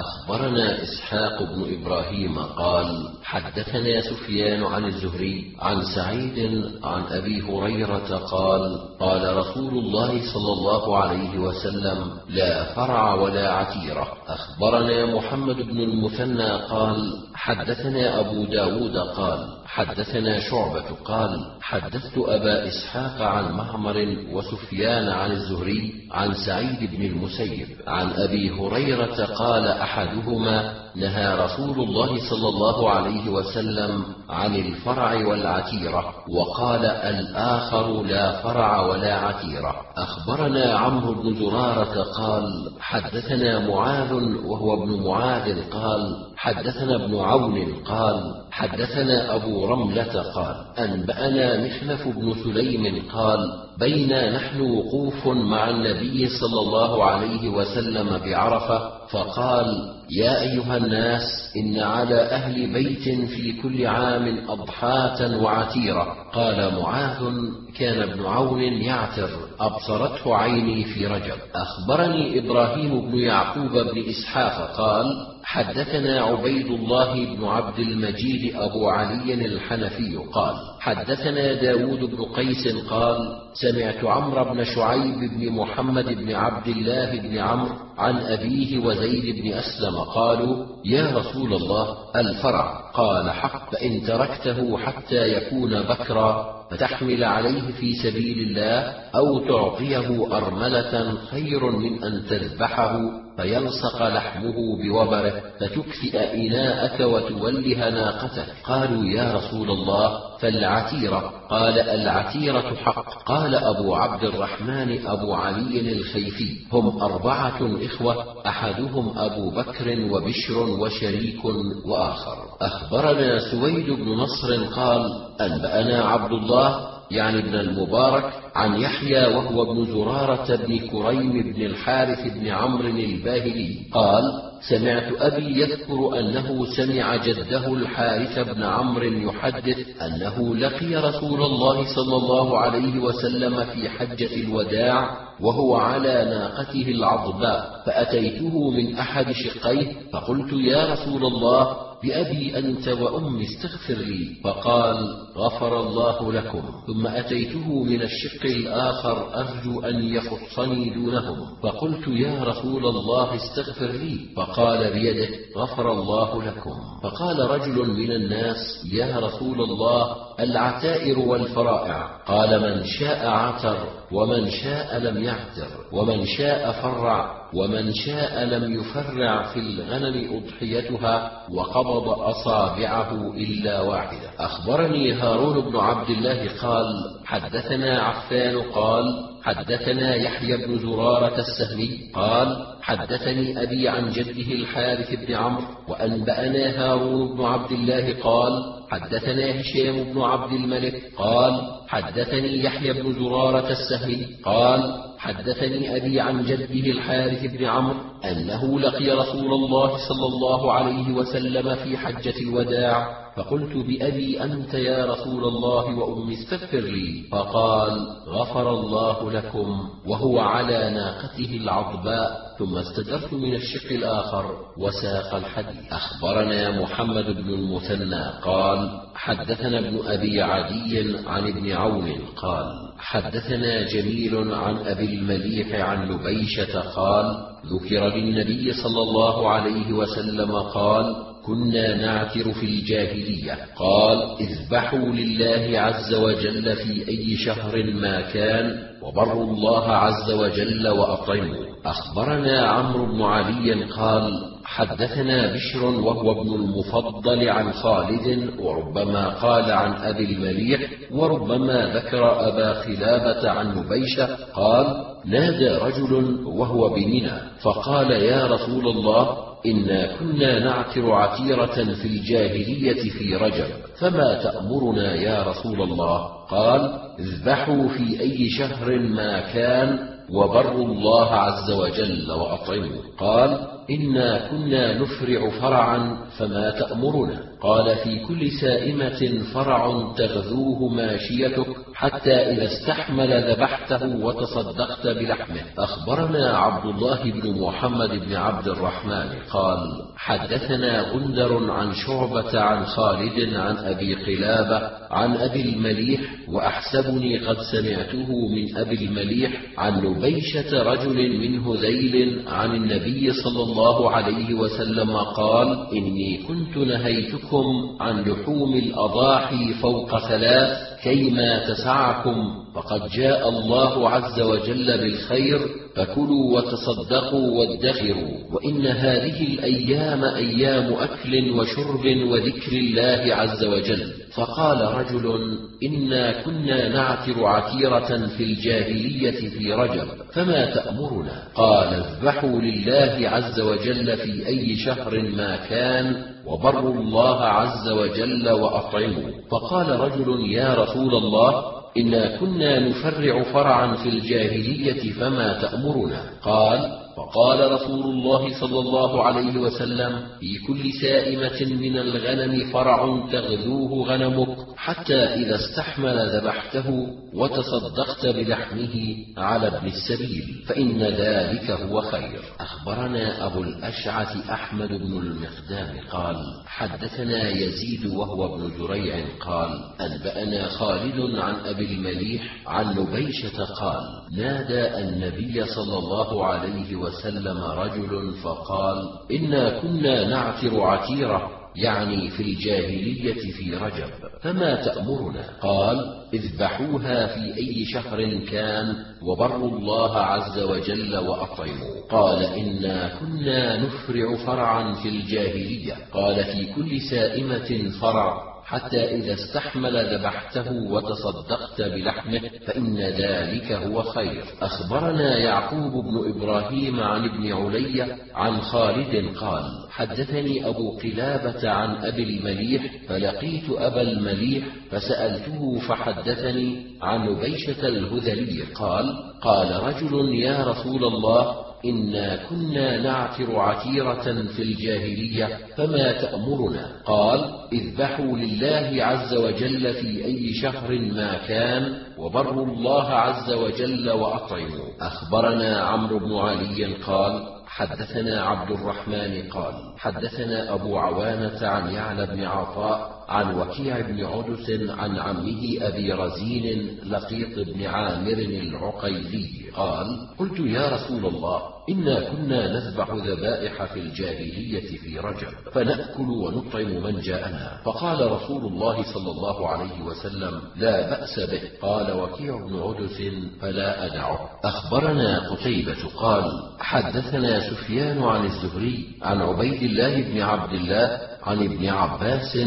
أخبرنا إسحاق بن إبراهيم قال حدثنا سفيان عن الزهري عن سعيد عن أبي هريرة قال قال رسول الله صلى الله عليه وسلم لا فرع ولا عتيرة. أخبرنا محمد بن المثنى قال حدثنا أبو داود قال حدثنا شعبة قال حدثت أبا إسحاق عن معمر وسفيان عن الزهري عن سعيد بن المسيب عن أبي هريرة قال أحدهما نهى رسول الله صلى الله عليه وسلم عن الفرع والعتيرة وقال الآخر لا فرع ولا عتيرة. أخبرنا عمرو بن زرارة قال حدثنا معاذ وهو ابن معاذ قال حدثنا ابن عون قال حدثنا أبو رملة قال أنبأنا مخلف بن سليم قال بينا نحن وقوف مع النبي صلى الله عليه وسلم بعرفة فقال يا أيها الناس إن على أهل بيت في كل عام أضحاة وعتيرة. قال معاذ كان ابن عون يعتر. أبصرته عيني في رجب. أخبرني إبراهيم بن يعقوب بن إسحاق قال حدثنا عبيد الله بن عبد المجيد أبو علي الحنفي قال حدثنا داود بن قيس قال سمعت عمرو بن شعيب بن محمد بن عبد الله بن عمرو عن أبيه وزيد بن أسلم قالوا يا رسول الله الفرع قال حق فإن تركته حتى يكون بكرا. فتحمل عليه في سبيل الله أو تعطيه أرملة خير من أن تذبحه فيلصق لحمه بوبره فتكفئ إناءك وتوله ناقته. قالوا يا رسول الله فالعتيرة؟ قال العتيرة حق. قال أبو عبد الرحمن أبو علي الخيفي هم أربعة إخوة أحدهم أبو بكر وبشر وشريك وآخر. أخبرنا سويد بن نصر قال أنبأنا عبد الله يعني ابن المبارك عن يحيى وهو ابن زرارة بن كريم بن الحارث بن عمرو الباهلي قال سمعت أبي يذكر أنه سمع جده الحارث بن عمرو يحدث أنه لقي رسول الله صلى الله عليه وسلم في حجة الوداع وهو على ناقته العضباء فأتيته من أحد شقيه فقلت يا رسول الله بأبي أنت وأمي استغفر لي. فقال غفر الله لكم. ثم أتيته من الشق الآخر أرجو أن يخصني دونهم. فقلت يا رسول الله استغفر لي. فقال بيده غفر الله لكم. فقال رجل من الناس يا رسول الله العتائر والفرائع. قال من شاء عتر ومن شاء لم يعتر ومن شاء فرع. ومن شاء لم يفرع في الغنم أضحيتها وقبض أصابعه إلا واحدة. أخبرني هارون بن عبد الله قال حدثنا عفان قال حدثنا يحيى بن زرارة السهمي قال حدثني أبي عن جده الحارث بن عمرو وأنبأنا هارون بن عبد الله قال حدثنا هشام بن عبد الملك قال حدثني يحيى بن زرارة السهمي قال حدثني أبي عن جده الحارث بن عمرو أنه لقي رسول الله صلى الله عليه وسلم في حجة الوداع فقلت بأبي أنت يا رسول الله وأمي استغفر لي. فقال غفر الله لكم وهو على ناقته العضباء ثم استدرت من الشق الآخر وساق الحديث. أخبرنا محمد بن المثنى قال حدثنا ابن أبي عدي عن ابن عون قال حدثنا جميل عن أبي المليح عن نبيشة قال ذكر للنبي صلى الله عليه وسلم قال كنا نعثر في الجاهلية. قال اذبحوا لله عز وجل في أي شهر ما كان وبروا الله عز وجل وأطعموا أخبرنا عمرو بن علي قال حدثنا بشر وهو ابن المفضل عن خالد وربما قال عن أبي المليح وربما ذكر أبا خلابة عن نبيشة قال نادى رجل وهو بمنى فقال يا رسول الله إنا كنا نعتر عتيرة في الجاهلية في رجب فما تأمرنا يا رسول الله؟ قال اذبحوا في أي شهر ما كان وبروا الله عز وجل وأطعموا. قال إنا كنا نفرع فرعا فما تأمرنا. قال في كل سائمة فرع تغذوه ماشيتك حتى إذا استحمل ذبحته وتصدقت بلحمه. أخبرنا عبد الله بن محمد بن عبد الرحمن قال حدثنا غندر عن شعبة عن خالد عن أبي قلابة عن أبي المليح وأحسبني قد سمعته من أبي المليح عن نبيشة رجل من هذيل عن النبي صلى الله عليه وسلم قال إني كنت نهيتكم عن لحوم الأضاحي فوق ثلاث كيما تسعكم فقد جاء الله عز وجل بالخير فكلوا وتصدقوا وادخروا. وإن هذه الأيام أيام أكل وشرب وذكر الله عز وجل. فقال رجل إنا كنا نعتر عتيرة في الجاهلية في رجب فما تأمرنا؟ قال اذبحوا لله عز وجل في أي شهر ما كان وبروا الله عز وجل وأطعموا. فقال رجل يا رسول الله إنا كنا نفرع فرعا في الجاهلية فما تأمرنا. قال فقال رسول الله صلى الله عليه وسلم في كل سائمة من الغنم فرع تغذوه غنمك حتى إذا استحمل ذبحته وتصدقت بلحمه على ابن السبيل فإن ذلك هو خير. أخبرنا أبو الأشعث أحمد بن المقدام قال حدثنا يزيد وهو ابن جريع قال أنبأنا خالد عن أبي المليح عن نبيشة قال نادى النبي صلى الله عليه وسلم وسلم رجل فقال إنا كنا نعتر عتيرة يعني في الجاهلية في رجب فما تأمرنا؟ قال إذبحوها في أي شهر كان وبروا الله عز وجل وأطعموا. قال إنا كنا نفرع فرعا في الجاهلية. قال في كل سائمة فرع. حتى إذا استحمل ذبحته وتصدقت بلحمه فإن ذلك هو خير. أخبرنا يعقوب بن إبراهيم عن ابن علي عن خالد قال حدثني أبو قلابة عن أبي المليح فلقيت أبا المليح فسألته فحدثني عن نبيشة الهذلي قال قال رجل يا رسول الله إنا كنا نعتر عتيرة في الجاهلية فما تأمرنا قال اذبحوا لله عز وجل في أي شهر ما كان وبروا الله عز وجل وأطعموا أخبرنا عمرو بن علي قال حدثنا عبد الرحمن قال حدثنا أبو عوانة عن يعلى بن عطاء عن وكيع بن عدس عن عمه أبي رزين لقيط بن عامر العقيلي قال قلت يا رسول الله إنا كنا نذبح ذبائح في الجاهلية في رجب فنأكل ونطعم من جاءنا. فقال رسول الله صلى الله عليه وسلم لا بأس به. قال وكيع بن عدس فلا أدعه. أخبرنا قتيبة قال حدثنا سفيان عن الزهري عن عبيد الله بن عبد الله عن ابن عباس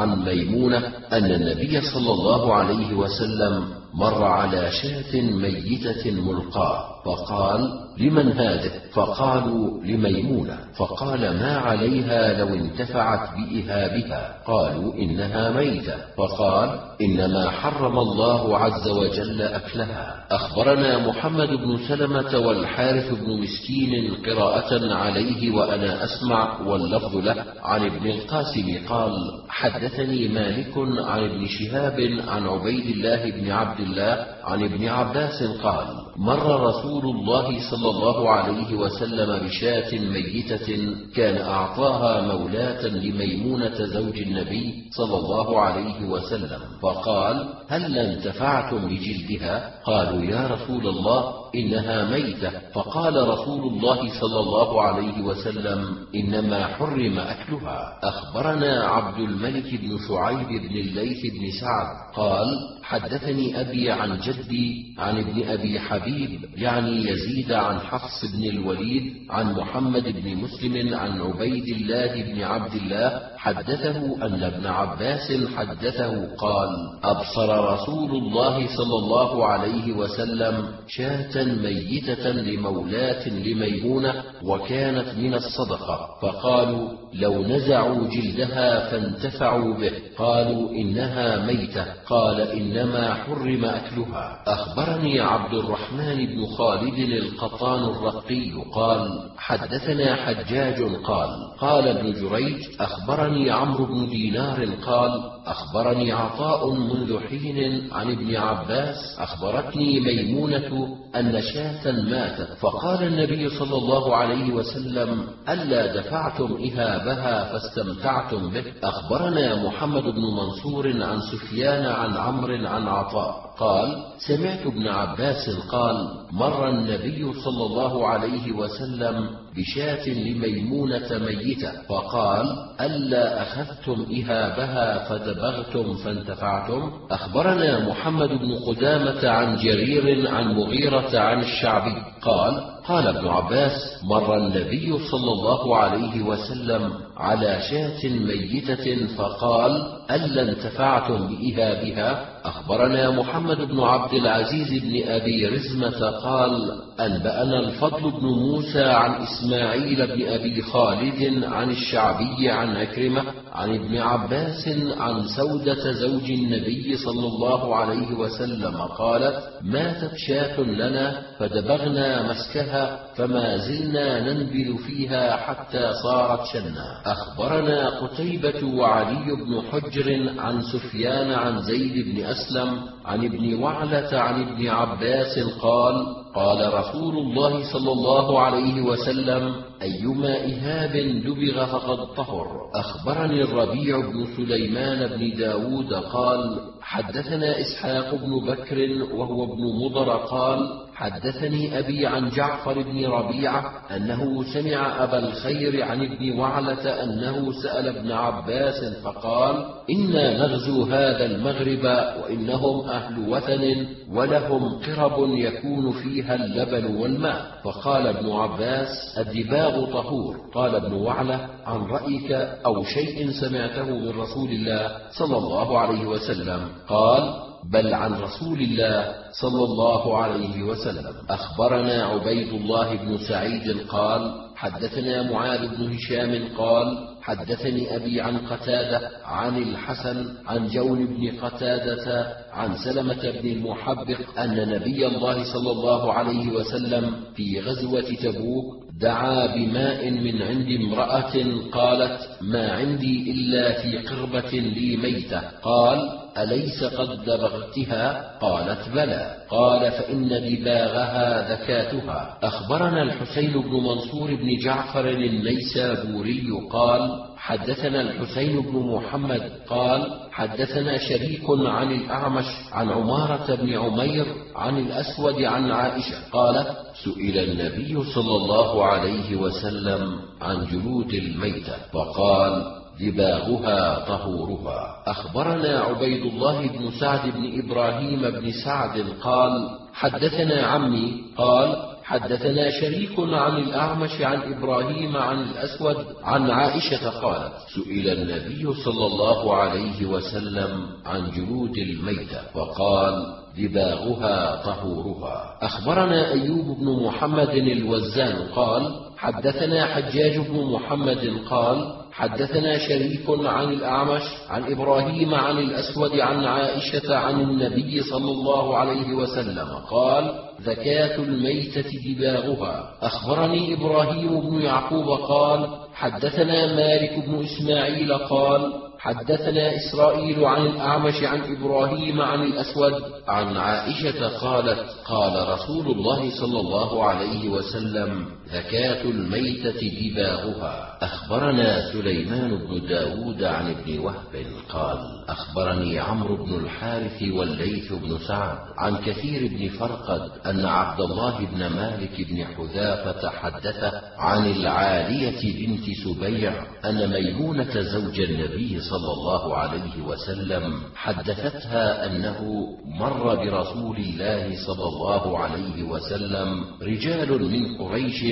عن ميمونة أن النبي صلى الله عليه وسلم مر على شاة ميتة ملقاة فقال لمن هذه فقالوا لميمونة. فقال ما عليها لو انتفعت بإهابها؟ قالوا إنها ميتة. فقال إنما حرم الله عز وجل أكلها. أخبرنا محمد بن سلمة والحارث بن مسكين قراءة عليه وأنا أسمع واللفظ له عن ابن القاسم. قال حدثني مالك عن ابن شهاب عن عبيد الله بن عبد الله عن ابن عباس قال مر رسول الله صلى الله عليه وسلم بشاة ميتة كان أعطاها مولاة لميمونة زوج النبي صلى الله عليه وسلم فقال هل انتفعتم بجلدها؟ قالوا يا رسول الله إنها ميتة. فقال رسول الله صلى الله عليه وسلم إنما حرم أكلها. أخبرنا عبد الملك بن شعيب بن الليث بن سعد قال حدثني أبي عن جدي عن ابن أبي حبيب يعني يزيد عن حفص بن الوليد عن محمد بن مسلم عن عبيد الله بن عبد الله حدثه أن ابن عباس حدثه قال أبصر رسول الله صلى الله عليه وسلم شاة ميتة لمولاة لميمونة وكانت من الصدقة. فقالوا لو نزعوا جلدها فانتفعوا به. قالوا إنها ميتة. قال إنما حرم أكلها. أخبرني عبد الرحمن بن خالد القطان الرقي قال حدثنا حجاج قال قال ابن جريج أخبرني عمرو بن دينار قال أخبرني عطاء منذ حين عن ابن عباس أخبرتني ميمونة أن شاه ماتت فقال النبي صلى الله عليه وسلم ألا دفعتم إهابها فاستمتعتم به. أخبرنا محمد بن منصور عن سفيان عن عمرو عن عطاء. قال سمعت ابن عباس قال مر النبي صلى الله عليه وسلم بشاة لميمونة ميتة فقال ألا أخذتم إهابها فدبغتم فانتفعتم؟ أخبرنا محمد بن قدامة عن جرير عن مغيرة عن الشعبي قال قال ابن عباس مر النبي صلى الله عليه وسلم على شاة ميتة فقال ألا انتفعتم بإهابها؟ أخبرنا محمد بن عبد العزيز بن أبي رزمة قال أنبأنا الفضل بن موسى عن إسماعيل بن أبي خالد عن الشعبي عن عكرمة عن ابن عباس عن سودة زوج النبي صلى الله عليه وسلم قالت ماتت شاة لنا فدبغنا مسكها فما زلنا ننبذ فيها حتى صارت شنا. أخبرنا قتيبة وعلي بن حجر عن سفيان عن زيد بن أسلم عن ابن وعلة عن ابن عباس قال قال رسول الله صلى الله عليه وسلم أيما إهاب دبغ فقد طهر. أخبرني الربيع بن سليمان بن داود قال حدثنا إسحاق بن بكر وهو ابن مضر قال حدثني أبي عن جعفر بن ربيعة أنه سمع أبا الخير عن ابن وعلة أنه سأل ابن عباس فقال إنا نغزو هذا المغرب وإنهم أهل وثن ولهم قرب يكون فيها اللبن والماء. فقال ابن عباس الدباغ طهور. قال ابن وعلة عن رأيك أو شيء سمعته من رسول الله صلى الله عليه وسلم؟ قال بل عن رسول الله صلى الله عليه وسلم. أخبرنا عبيد الله بن سعيد قال حدثنا معاذ بن هشام قال حدثني أبي عن قتادة عن الحسن عن جون بن قتادة عن سلمة بن المحبق أن نبي الله صلى الله عليه وسلم في غزوة تبوك دعا بماء من عند امرأة قالت ما عندي إلا في قربة لي ميتة. قال أليس قد دبغتها قالت بلى. قال فإن دباغها ذكاتها. أخبرنا الحسين بن منصور بن جعفر النيسابوري قال حدثنا الحسين بن محمد قال حدثنا شريك عن الأعمش عن عمارة بن عمير عن الأسود عن عائشة قالت سئل النبي صلى الله عليه وسلم عن جلود الميتة. فقال دباغها طهورها. أخبرنا عبيد الله بن سعد بن إبراهيم بن سعد قال حدثنا عمي قال حدثنا شريك عن الأعمش عن إبراهيم عن الأسود عن عائشة قالت سئل النبي صلى الله عليه وسلم عن جلود الميتة فقال دباغها طهورها. أخبرنا أيوب بن محمد الوزان قال حدثنا حجاج بن محمد قال حدثنا شريك عن الأعمش عن إبراهيم عن الأسود عن عائشة عن النبي صلى الله عليه وسلم قال زكاة الميتة دباغها أخبرني إبراهيم بن يعقوب قال حدثنا مالك بن إسماعيل قال حدثنا إسرائيل عن الأعمش عن إبراهيم عن الأسود عن عائشة قالت قال رسول الله صلى الله عليه وسلم زكاة الميتة دباغها أخبرنا سليمان بن داود عن ابن وهب قال أخبرني عمرو بن الحارث والليث بن سعد عن كثير بن فرقد أن عبد الله بن مالك بن حذافة حدث عن العالية بنت سبيع أن ميمونة زوج النبي صلى الله عليه وسلم حدثتها أنه مر برسول الله صلى الله عليه وسلم رجال من قريش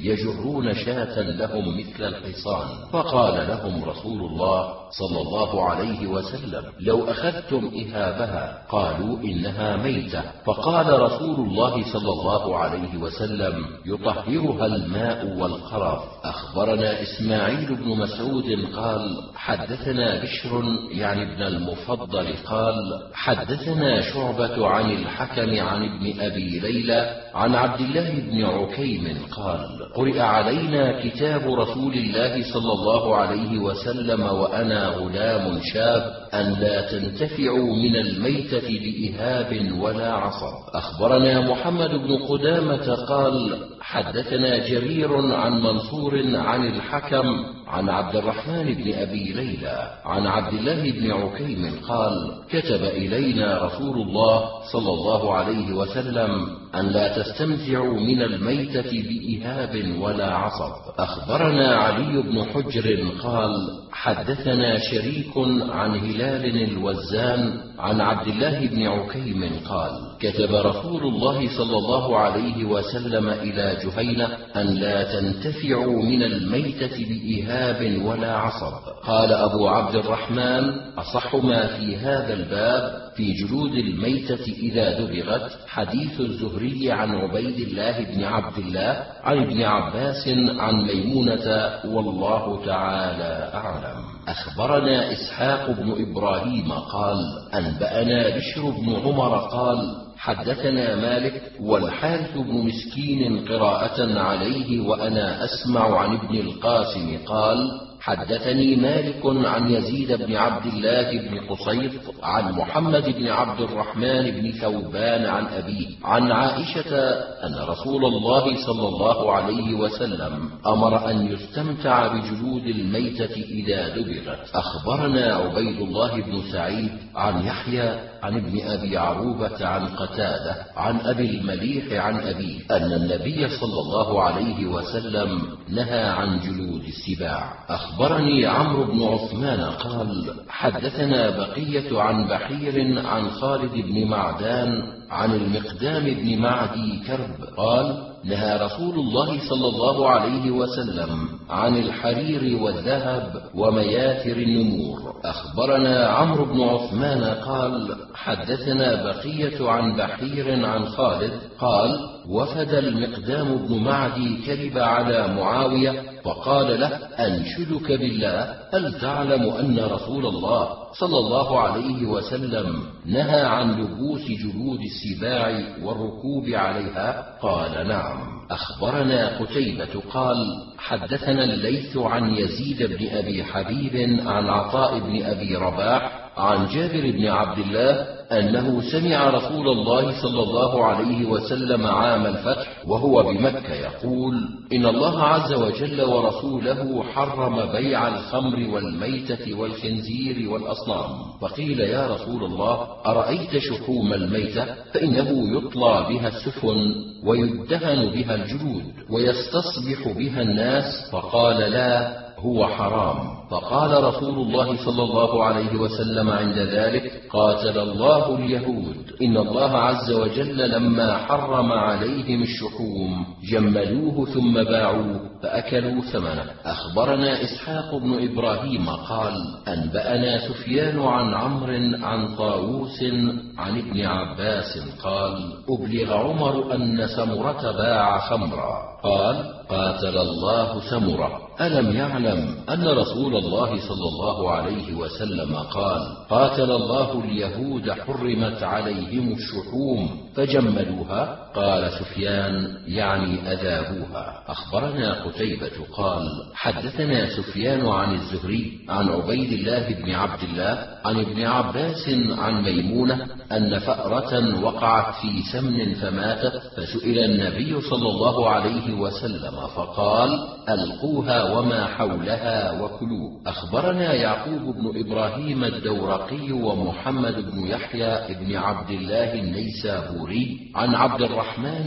يجرون شاة لهم مثل الحصان فقال لهم رسول الله صلى الله عليه وسلم. لو أخذتم إهابها قالوا إنها ميتة. فقال رسول الله صلى الله عليه وسلم يطهرها الماء والقرف أخبرنا إسماعيل بن مسعود قال حدثنا بشر يعني ابن المفضل قال حدثنا شعبة عن الحكم عن ابن أبي ليلى عن عبد الله بن عكيم قال قرئ علينا كتاب رسول الله صلى الله عليه وسلم وأنا غلام شاب أن لا تنتفعوا من الميتة بإهاب ولا عصب. أخبرنا محمد بن قدامة قال حدثنا جرير عن منصور عن الحكم عن عبد الرحمن بن أبي ليلى عن عبد الله بن عكيم قال كتب إلينا رسول الله صلى الله عليه وسلم أن لا تستمتعوا من الميتة بإهاب ولا عصب. أخبرنا علي بن حجر قال حدثنا شريك عن هلال الوزان عن عبد الله بن عكيم قال كتب رسول الله صلى الله عليه وسلم إلى جهينة أن لا تنتفعوا من الميتة بإهاب ولا عصب. قال أبو عبد الرحمن أصح ما في هذا الباب في جلود الميتة إذا دبغت حديث الزهري عن عبيد الله بن عبد الله عن ابن عباس عن ميمونة والله تعالى أعلم. أخبرنا إسحاق بن إبراهيم قال أنبأنا بشر بن عمر قال حدثنا مالك والحارث بن مسكين قراءة عليه وأنا أسمع عن ابن القاسم قال حدثني مالك عن يزيد بن عبد الله بن قصيط عن محمد بن عبد الرحمن بن ثوبان عن أبيه عن عائشة أن رسول الله صلى الله عليه وسلم أمر أن يستمتع بجلود الميتة إذا دبغت. أخبرنا عبيد الله بن سعيد عن يحيى عن ابن أبي عروبة عن قتادة عن أبي المليح عن أبيه أن النبي صلى الله عليه وسلم نهى عن جلود السباع. أخبرني عمرو بن عثمان قال حدثنا بقية عن بحير عن خالد بن معدان عن المقدام بن معدي كرب قال نهى رسول الله صلى الله عليه وسلم عن الحرير والذهب ومياثر النمور. أخبرنا عمرو بن عثمان قال حدثنا بقية عن بحير عن خالد قال وفد المقدام بن معدي كذب على معاوية فقال له أنشدك بالله هل تعلم أن رسول الله صلى الله عليه وسلم نهى عن لبوس جلود السباع والركوب عليها؟ قال نعم. أخبرنا قتيبة قال حدثنا الليث عن يزيد بن أبي حبيب عن عطاء بن أبي رباح عن جابر بن عبد الله أنه سمع رسول الله صلى الله عليه وسلم عام الفتح وهو بمكة يقول إن الله عز وجل ورسوله حرم بيع الخمر والميتة والخنزير والأصنام. فقيل يا رسول الله أرأيت شحوم الميتة؟ فإنه يطلى بها السفن ويدهن بها الجلود ويستصبح بها الناس. فقال لا. هو حرام. فقال رسول الله صلى الله عليه وسلم عند ذلك قاتل الله اليهود. إن الله عز وجل لما حرم عليهم الشحوم جملوه ثم باعوه فأكلوا ثمنه. أخبرنا إسحاق بن إبراهيم قال أنبأنا سفيان عن عمرو عن طاووس عن ابن عباس قال أبلغ عمر أن سمرة باع خمرا. قال قاتل الله سمرة. ألم يعلم أن رسول الله صلى الله عليه وسلم قال قاتل الله اليهود حرمت عليهم الشحوم فجملوها قال سفيان يعني أذابوها. أخبرنا قتيبة قال حدثنا سفيان عن الزهري عن عبيد الله بن عبد الله عن ابن عباس عن ميمونة أن فأرة وقعت في سمن فماتت فسئل النبي صلى الله عليه وسلم فقال ألقوها وما حولها وكلوا. أخبرنا يعقوب بن إبراهيم الدورقي ومحمد بن يحيى بن عبد الله النيسابوري عن عبد الرحمن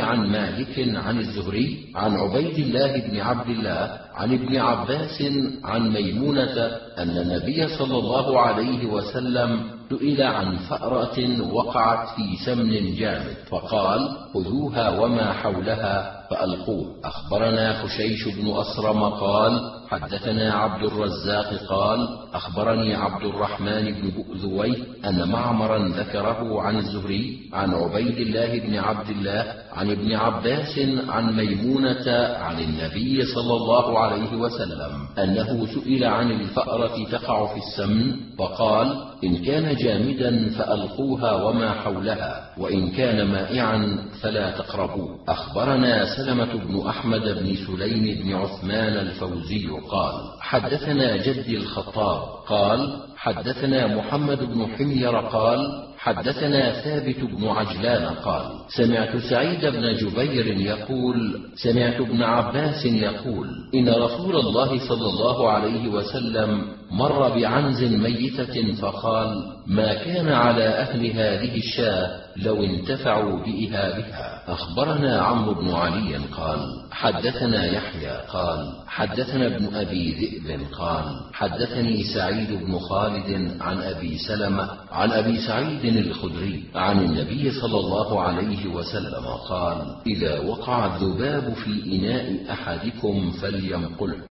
عن مالك عن الزهري عن عبيد الله بن عبد الله عن ابن عباس عن ميمونة أن النبي صلى الله عليه وسلم سئل عن فأرة وقعت في سمن جامد فقال خذوها وما حولها فألقوه. أخبرنا خشيش بن أسرم قال حدثنا عبد الرزاق قال أخبرني عبد الرحمن بن بؤذوي أن معمرا ذكره عن الزهري عن عبيد الله بن عبد الله عن ابن عباس عن ميمونة عن النبي صلى الله عليه وسلم أنه سئل عن الفأرة تقع في السمن فقال إن كان جامدا فألقوها وما حولها وإن كان مائعا فلا تقربوه أخبرنا سلمة بن أحمد بن سليم بن عثمان الفوزي قال حدثنا جدي الخطاب قال حدثنا محمد بن حمير قال حدثنا ثابت بن عجلان قال سمعت سعيد بن جبير يقول سمعت ابن عباس يقول إن رسول الله صلى الله عليه وسلم مر بعنز ميتة فقال ما كان على أهل هذه الشاة لو انتفعوا بإهابها. أخبرنا عمرو بن علي قال حدثنا يحيى قال حدثنا ابن أبي ذئب قال حدثني سعيد بن خالد عن أبي سلمة عن أبي سعيد الخدري عن النبي صلى الله عليه وسلم قال إذا وقع الذباب في إناء أحدكم فلينقله.